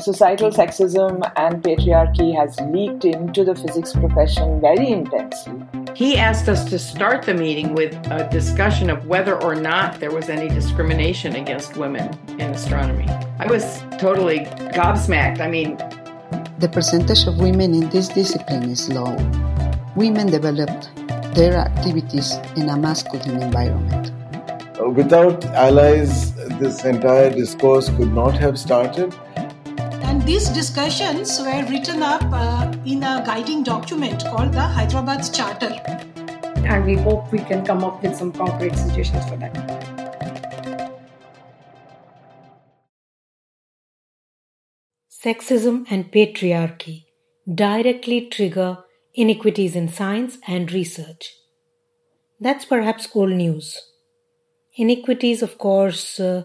Societal sexism and patriarchy has leaked into the physics profession very intensely. He asked us to start the meeting with a discussion of whether or not there was any discrimination against women in astronomy. I was totally gobsmacked. I mean, the percentage of women in this discipline is low. Women developed their activities in a masculine environment. Without allies, this entire discourse could not have started. And these discussions were written up uh, in a guiding document called the Hyderabad Charter. And we hope we can come up with some concrete suggestions for that. Sexism and patriarchy directly trigger inequities in science and research. That's perhaps old news. Inequities, of course, uh,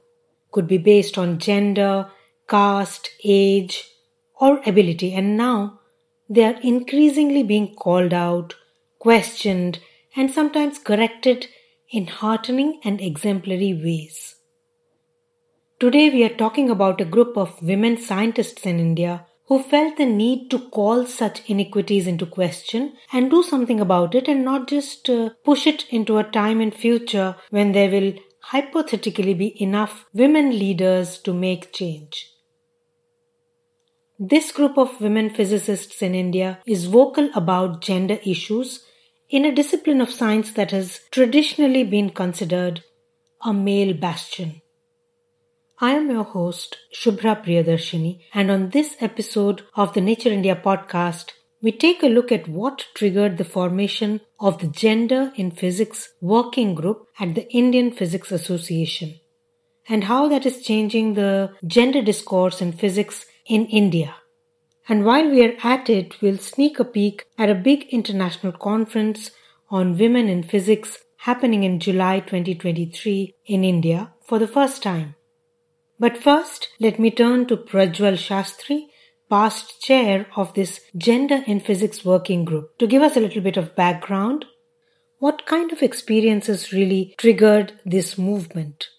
could be based on gender, caste, age, or ability, and now they are increasingly being called out, questioned, and sometimes corrected in heartening and exemplary ways. Today, we are talking about a group of women scientists in India who felt the need to call such inequities into question and do something about it and not just uh, push it into a time in future when there will hypothetically be enough women leaders to make change. This group of women physicists in India is vocal about gender issues in a discipline of science that has traditionally been considered a male bastion. I am your host, Subhra Priyadarshini, and on this episode of the Nature India podcast, we take a look at what triggered the formation of the Gender in Physics Working Group at the Indian Physics Association, and how that is changing the gender discourse in physics in India. And while we are at it, we'll sneak a peek at a big international conference on women in physics happening in July 2023 in India for the first time. But first, let me turn to Prajval Shastri, past chair of this Gender in Physics Working Group, to give us a little bit of background. What kind of experiences really triggered this movement?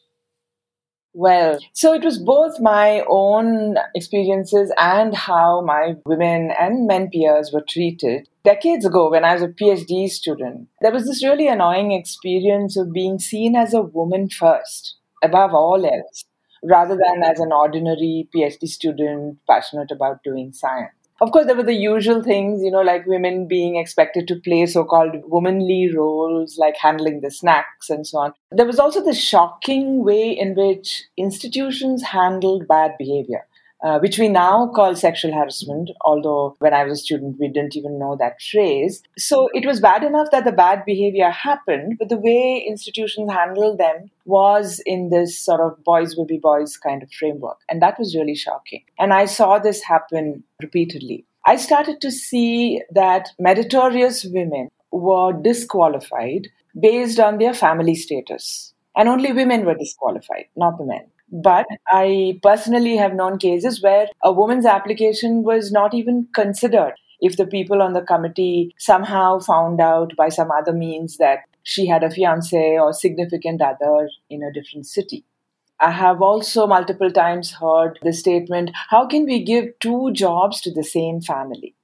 Well, so it was both my own experiences and how my women and men peers were treated. Decades ago, when I was a PhD student, there was this really annoying experience of being seen as a woman first, above all else, rather than as an ordinary PhD student passionate about doing science. Of course, there were the usual things, you know, like women being expected to play so called womanly roles, like handling the snacks and so on. There was also the shocking way in which institutions handled bad behavior uh, which we now call sexual harassment, although when I was a student, we didn't even know that phrase. So it was bad enough that the bad behavior happened, but the way institutions handled them was in this sort of boys will be boys kind of framework. And that was really shocking. And I saw this happen repeatedly. I started to see that meritorious women were disqualified based on their family status. And only women were disqualified, not the men. But I personally have known cases where a woman's application was not even considered if the people on the committee somehow found out by some other means that she had a fiance or significant other in a different city. I have also multiple times heard the statement how can we give two jobs to the same family?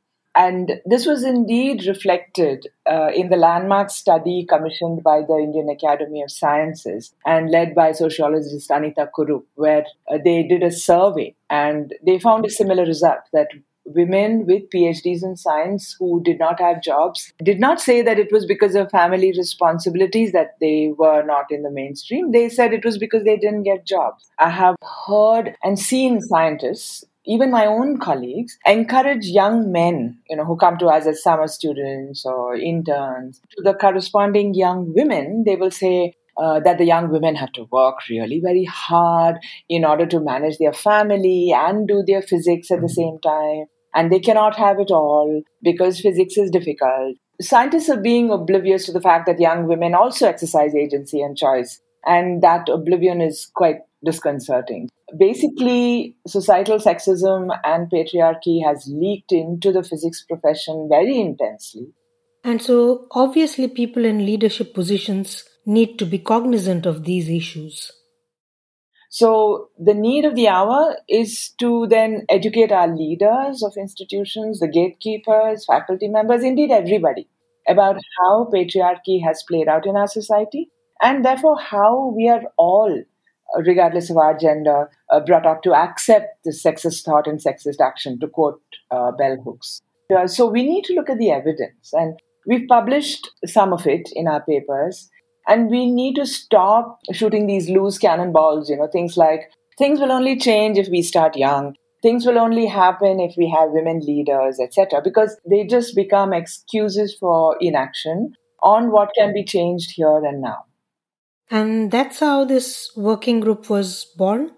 And this was indeed reflected uh, in the landmark study commissioned by the Indian Academy of Sciences and led by sociologist Anita Kurup, where uh, they did a survey and they found a similar result that women with PhDs in science who did not have jobs did not say that it was because of family responsibilities that they were not in the mainstream. They said it was because they didn't get jobs. I have heard and seen scientists even my own colleagues encourage young men, you know, who come to us as summer students or interns, to the corresponding young women, they will say, uh, that the young women have to work really very hard in order to manage their family and do their physics at the same time. And they cannot have it all because physics is difficult. Scientists are being oblivious to the fact that young women also exercise agency and choice. And that oblivion is quite disconcerting. Basically, societal sexism and patriarchy has leaked into the physics profession very intensely. And so, obviously, people in leadership positions need to be cognizant of these issues. So the need of the hour is to then educate our leaders of institutions, the gatekeepers, faculty members, indeed everybody, about how patriarchy has played out in our society and therefore how we are all, regardless of our gender, uh, brought up to accept the sexist thought and sexist action, to quote uh, bell hooks. Uh, so we need to look at the evidence and we've published some of it in our papers and we need to stop shooting these loose cannonballs, you know, things like things will only change if we start young. Things will only happen if we have women leaders, etc., because they just become excuses for inaction on what can be changed here and now. And that's how this working group was born?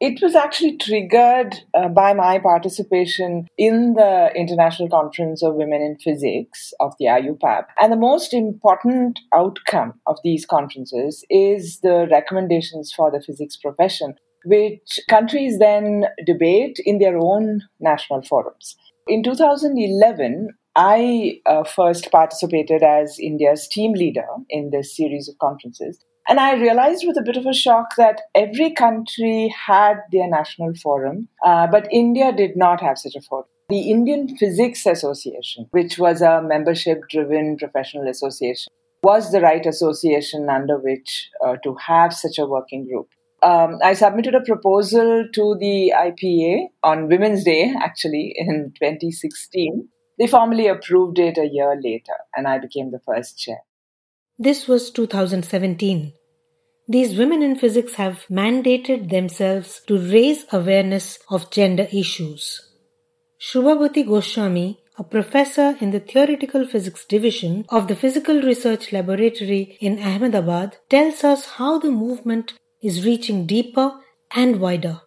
It was actually triggered uh, by my participation in the International Conference of Women in Physics of the IUPAP. And the most important outcome of these conferences is the recommendations for the physics profession, which countries then debate in their own national forums. In 2011, I uh, first participated as India's team leader in this series of conferences. And I realized with a bit of a shock that every country had their national forum, uh, but India did not have such a forum. The Indian Physics Association, which was a membership driven professional association, was the right association under which uh, to have such a working group. Um, I submitted a proposal to the IPA on Women's Day, actually, in 2016. They formally approved it a year later, and I became the first chair. This was 2017. These women in physics have mandated themselves to raise awareness of gender issues. Srubabati Goswami, a professor in the Theoretical Physics Division of the Physical Research Laboratory in Ahmedabad, tells us how the movement is reaching deeper and wider.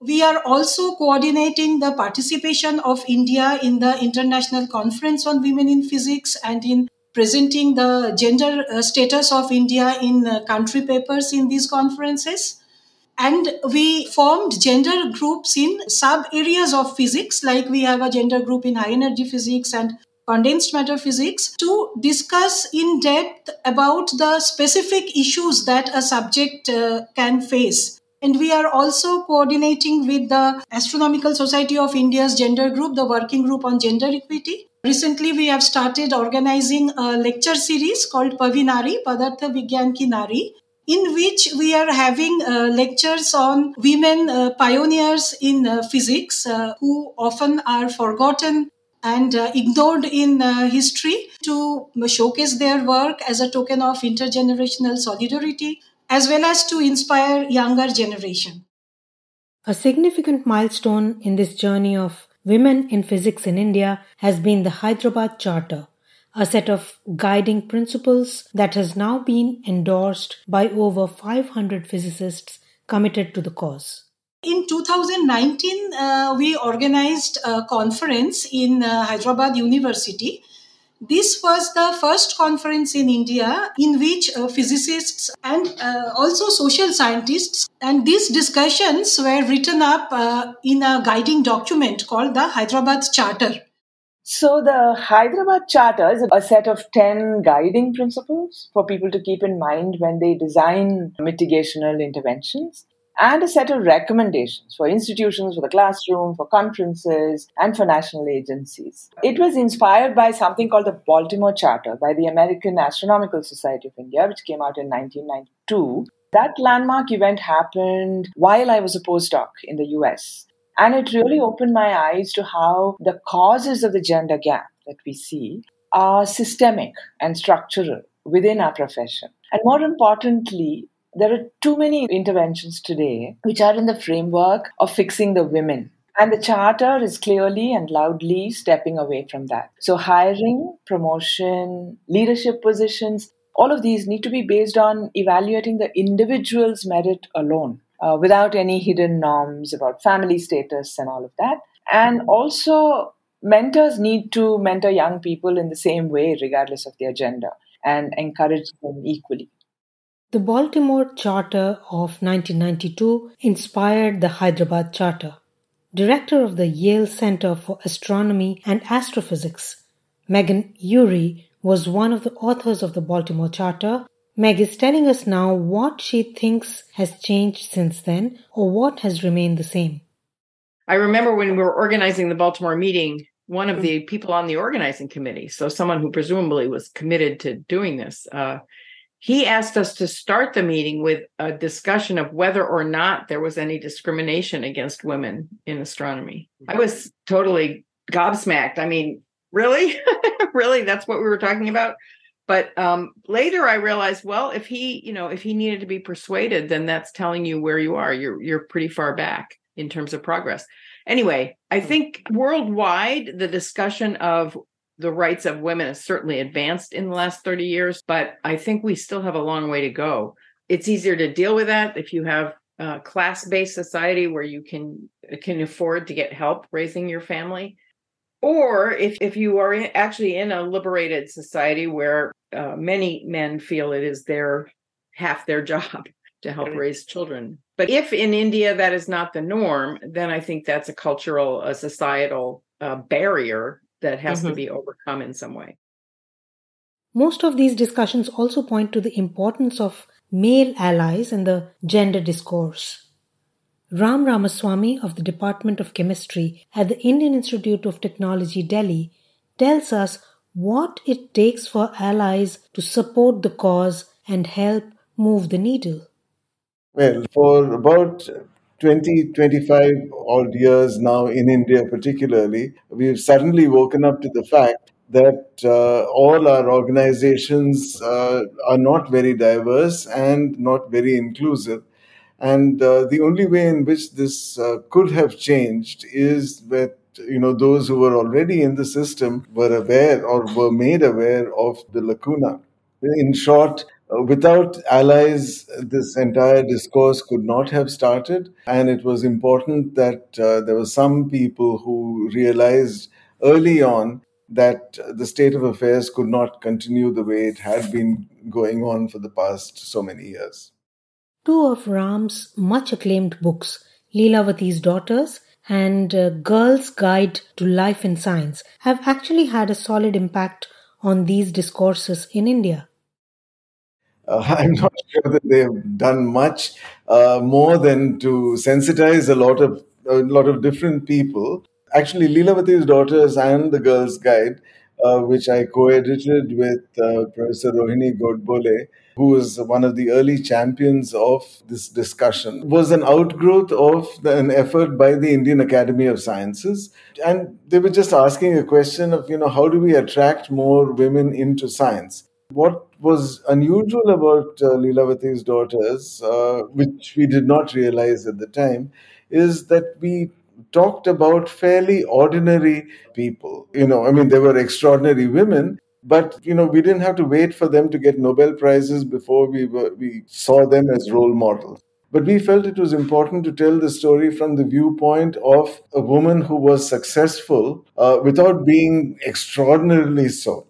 We are also coordinating the participation of India in the International Conference on Women in Physics and in presenting the gender uh, status of India in uh, country papers in these conferences. And we formed gender groups in sub areas of physics, like we have a gender group in high energy physics and condensed matter physics, to discuss in depth about the specific issues that a subject uh, can face. And we are also coordinating with the Astronomical Society of India's gender group, the working group on gender equity, Recently, we have started organizing a lecture series called Pavinari, Padartha Vigyan Ki Nari, in which we are having uh, lectures on women uh, pioneers in uh, physics uh, who often are forgotten and uh, ignored in uh, history to showcase their work as a token of intergenerational solidarity as well as to inspire younger generation. A significant milestone in this journey of Women in Physics in India has been the Hyderabad Charter, a set of guiding principles that has now been endorsed by over 500 physicists committed to the cause. In 2019, uh, we organized a conference in uh, Hyderabad University this was the first conference in India in which uh, physicists and uh, also social scientists and these discussions were written up uh, in a guiding document called the Hyderabad Charter. So, the Hyderabad Charter is a set of 10 guiding principles for people to keep in mind when they design mitigational interventions and a set of recommendations for institutions, for the classroom, for conferences, and for national agencies. It was inspired by something called the Baltimore Charter by the American Astronomical Society of India, which came out in 1992. That landmark event happened while I was a postdoc in the US. And it really opened my eyes to how the causes of the gender gap that we see are systemic and structural within our profession. And more importantly, there are too many interventions today which are in the framework of fixing the women. And the charter is clearly and loudly stepping away from that. So, hiring, promotion, leadership positions, all of these need to be based on evaluating the individual's merit alone uh, without any hidden norms about family status and all of that. And also, mentors need to mentor young people in the same way, regardless of their gender, and encourage them equally. The Baltimore Charter of 1992 inspired the Hyderabad Charter. Director of the Yale Center for Astronomy and Astrophysics, Megan Urry was one of the authors of the Baltimore Charter. Meg is telling us now what she thinks has changed since then or what has remained the same. I remember when we were organizing the Baltimore meeting, one of the people on the organizing committee, so someone who presumably was committed to doing this, uh, he asked us to start the meeting with a discussion of whether or not there was any discrimination against women in astronomy. I was totally gobsmacked. I mean, really? really? That's what we were talking about? But um, later I realized, well, if he, you know, if he needed to be persuaded, then that's telling you where you are. You're you're pretty far back in terms of progress. Anyway, I hmm. think worldwide the discussion of the rights of women has certainly advanced in the last 30 years, but I think we still have a long way to go. It's easier to deal with that if you have a class-based society where you can can afford to get help raising your family. Or if, if you are in, actually in a liberated society where uh, many men feel it is their half their job to help raise children. But if in india that is not the norm then i think that's a cultural a societal uh, barrier that has mm-hmm. to be overcome in some way most of these discussions also point to the importance of male allies in the gender discourse Ram Ramaswamy of the Department of Chemistry at the Indian Institute of Technology, Delhi, tells us what it takes for allies to support the cause and help move the needle. Well, for about 20, 25 odd years now in India, particularly, we've suddenly woken up to the fact that uh, all our organizations uh, are not very diverse and not very inclusive. And uh, the only way in which this uh, could have changed is that you know those who were already in the system were aware or were made aware of the lacuna. In short, without allies, this entire discourse could not have started, and it was important that uh, there were some people who realized early on that the state of affairs could not continue the way it had been going on for the past so many years. Two of Ram's much acclaimed books, Lilavati's Daughters and uh, Girl's Guide to Life in Science, have actually had a solid impact on these discourses in India. Uh, I'm not sure that they've done much uh, more than to sensitize a lot of a lot of different people. Actually, Lilavati's Daughters and the Girl's Guide, uh, which I co-edited with uh, Professor Rohini Godbole, who was one of the early champions of this discussion, was an outgrowth of the, an effort by the Indian Academy of Sciences. And they were just asking a question of, you know, how do we attract more women into science? What was unusual about uh, Lilavati's daughters, uh, which we did not realize at the time, is that we talked about fairly ordinary people. You know, I mean, they were extraordinary women, but you know, we didn't have to wait for them to get Nobel prizes before we were, we saw them as role models. But we felt it was important to tell the story from the viewpoint of a woman who was successful uh, without being extraordinarily so.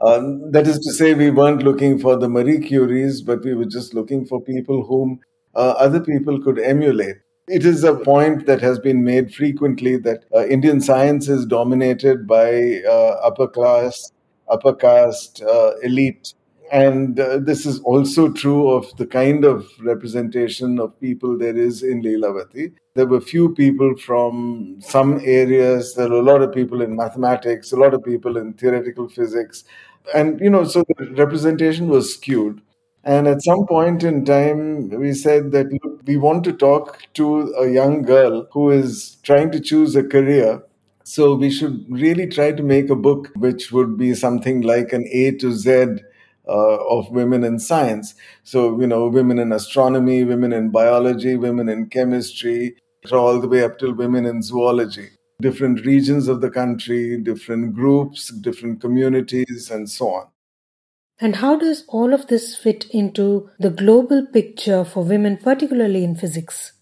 Uh, that is to say, we weren't looking for the Marie Curies, but we were just looking for people whom uh, other people could emulate. It is a point that has been made frequently that uh, Indian science is dominated by uh, upper class upper caste, uh, elite. And uh, this is also true of the kind of representation of people there is in Lilavati. There were few people from some areas. There were a lot of people in mathematics, a lot of people in theoretical physics. And, you know, so the representation was skewed. And at some point in time, we said that look, we want to talk to a young girl who is trying to choose a career so we should really try to make a book which would be something like an A to Z uh, of women in science. So, you know, women in astronomy, women in biology, women in chemistry, all the way up till women in zoology. Different regions of the country, different groups, different communities, and so on. And how does all of this fit into the global picture for women, particularly in physics?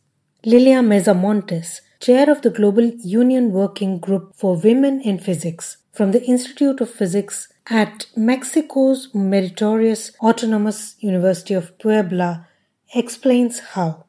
Lilia Meza Montes chair of the Global Union Working Group for Women in Physics from the Institute of Physics at Mexico's meritorious Autonomous University of Puebla, explains how.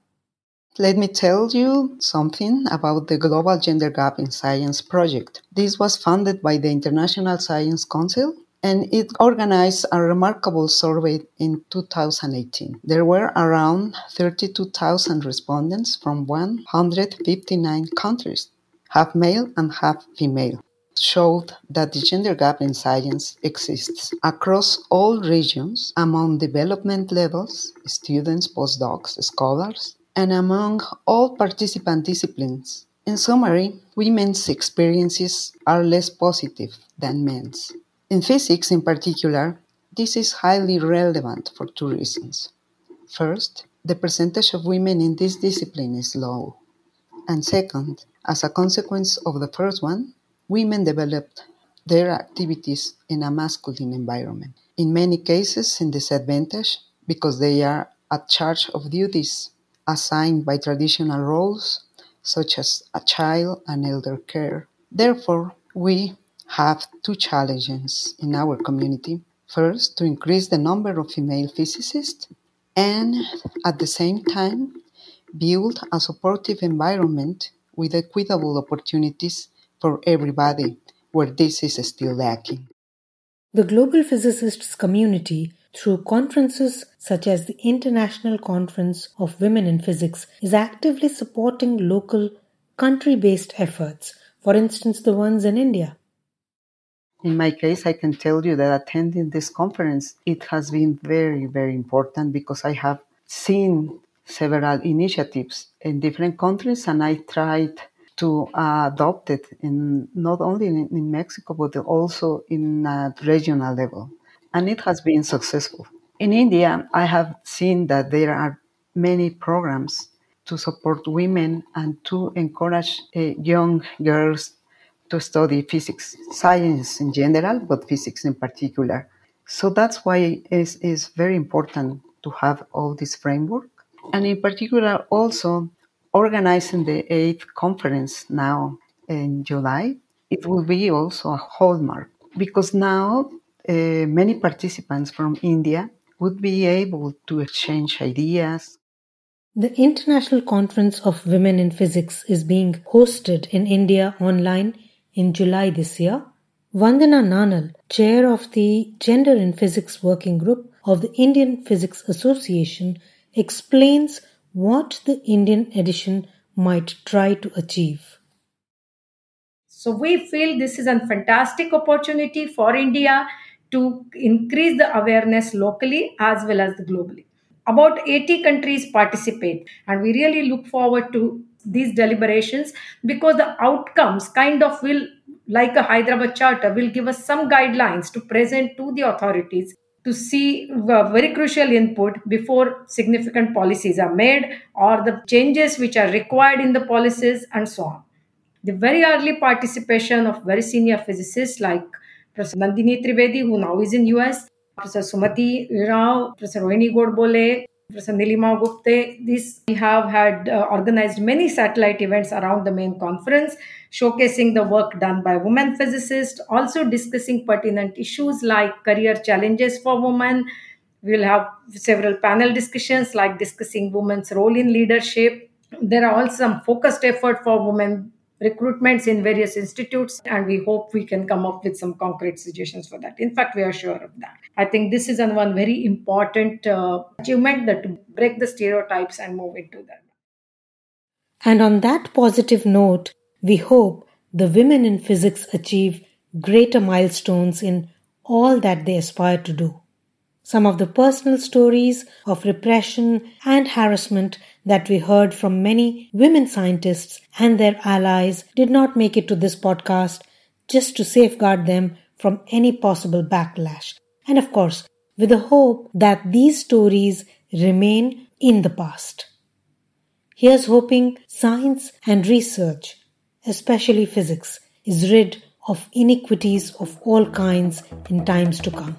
Let me tell you something about the Global Gender Gap in Science project. This was funded by the International Science Council and it organized a remarkable survey in 2018. There were around 32,000 respondents from 159 countries, half male and half female. Showed that the gender gap in science exists across all regions, among development levels, students, postdocs, scholars, and among all participant disciplines. In summary, women's experiences are less positive than men's. In physics, in particular, this is highly relevant for two reasons. First, the percentage of women in this discipline is low. And second, as a consequence of the first one, women developed their activities in a masculine environment. In many cases, in disadvantage because they are at charge of duties assigned by traditional roles such as a child and elder care. Therefore, we have two challenges in our community. First, to increase the number of female physicists, and at the same time, build a supportive environment with equitable opportunities for everybody where this is still lacking. The global physicists community, through conferences such as the International Conference of Women in Physics, is actively supporting local country based efforts, for instance, the ones in India. In my case, I can tell you that attending this conference, it has been very, very important because I have seen several initiatives in different countries and I tried to uh, adopt it in not only in, in Mexico but also in a regional level. And it has been successful. In India, I have seen that there are many programs to support women and to encourage uh, young girls to study physics, science in general, but physics in particular. So that's why it's, it's very important to have all this framework. And in particular, also organizing the eighth conference now in July, it will be also a hallmark because now uh, many participants from India would be able to exchange ideas. The International Conference of Women in Physics is being hosted in India online in July this year, Vandana Nanal, chair of the Gender in Physics Working Group of the Indian Physics Association, explains what the Indian edition might try to achieve. So, we feel this is a fantastic opportunity for India to increase the awareness locally as well as globally. About 80 countries participate, and we really look forward to these deliberations because the outcomes kind of will like a hyderabad charter will give us some guidelines to present to the authorities to see very crucial input before significant policies are made or the changes which are required in the policies and so on the very early participation of very senior physicists like Professor Nandini Trivedi, who now is in US, Professor Sumathi Rao, Professor Rohini Godbole, Professor Nilima Gupte. This we have had uh, organized many satellite events around the main conference, showcasing the work done by women physicists, also discussing pertinent issues like career challenges for women. We'll have several panel discussions like discussing women's role in leadership. There are also some focused effort for women recruitments in various institutes and we hope we can come up with some concrete suggestions for that. In fact we are sure of that. I think this is one very important uh, achievement that to break the stereotypes and move into that. And on that positive note we hope the women in physics achieve greater milestones in all that they aspire to do some of the personal stories of repression and harassment that we heard from many women scientists and their allies did not make it to this podcast just to safeguard them from any possible backlash. And of course, with the hope that these stories remain in the past. Here's hoping science and research, especially physics, is rid of iniquities of all kinds in times to come.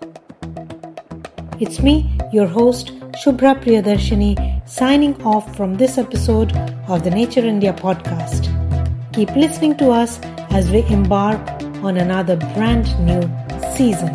It's me, your host, Subhra Priyadarshini, signing off from this episode of the Nature India podcast. Keep listening to us as we embark on another brand new season.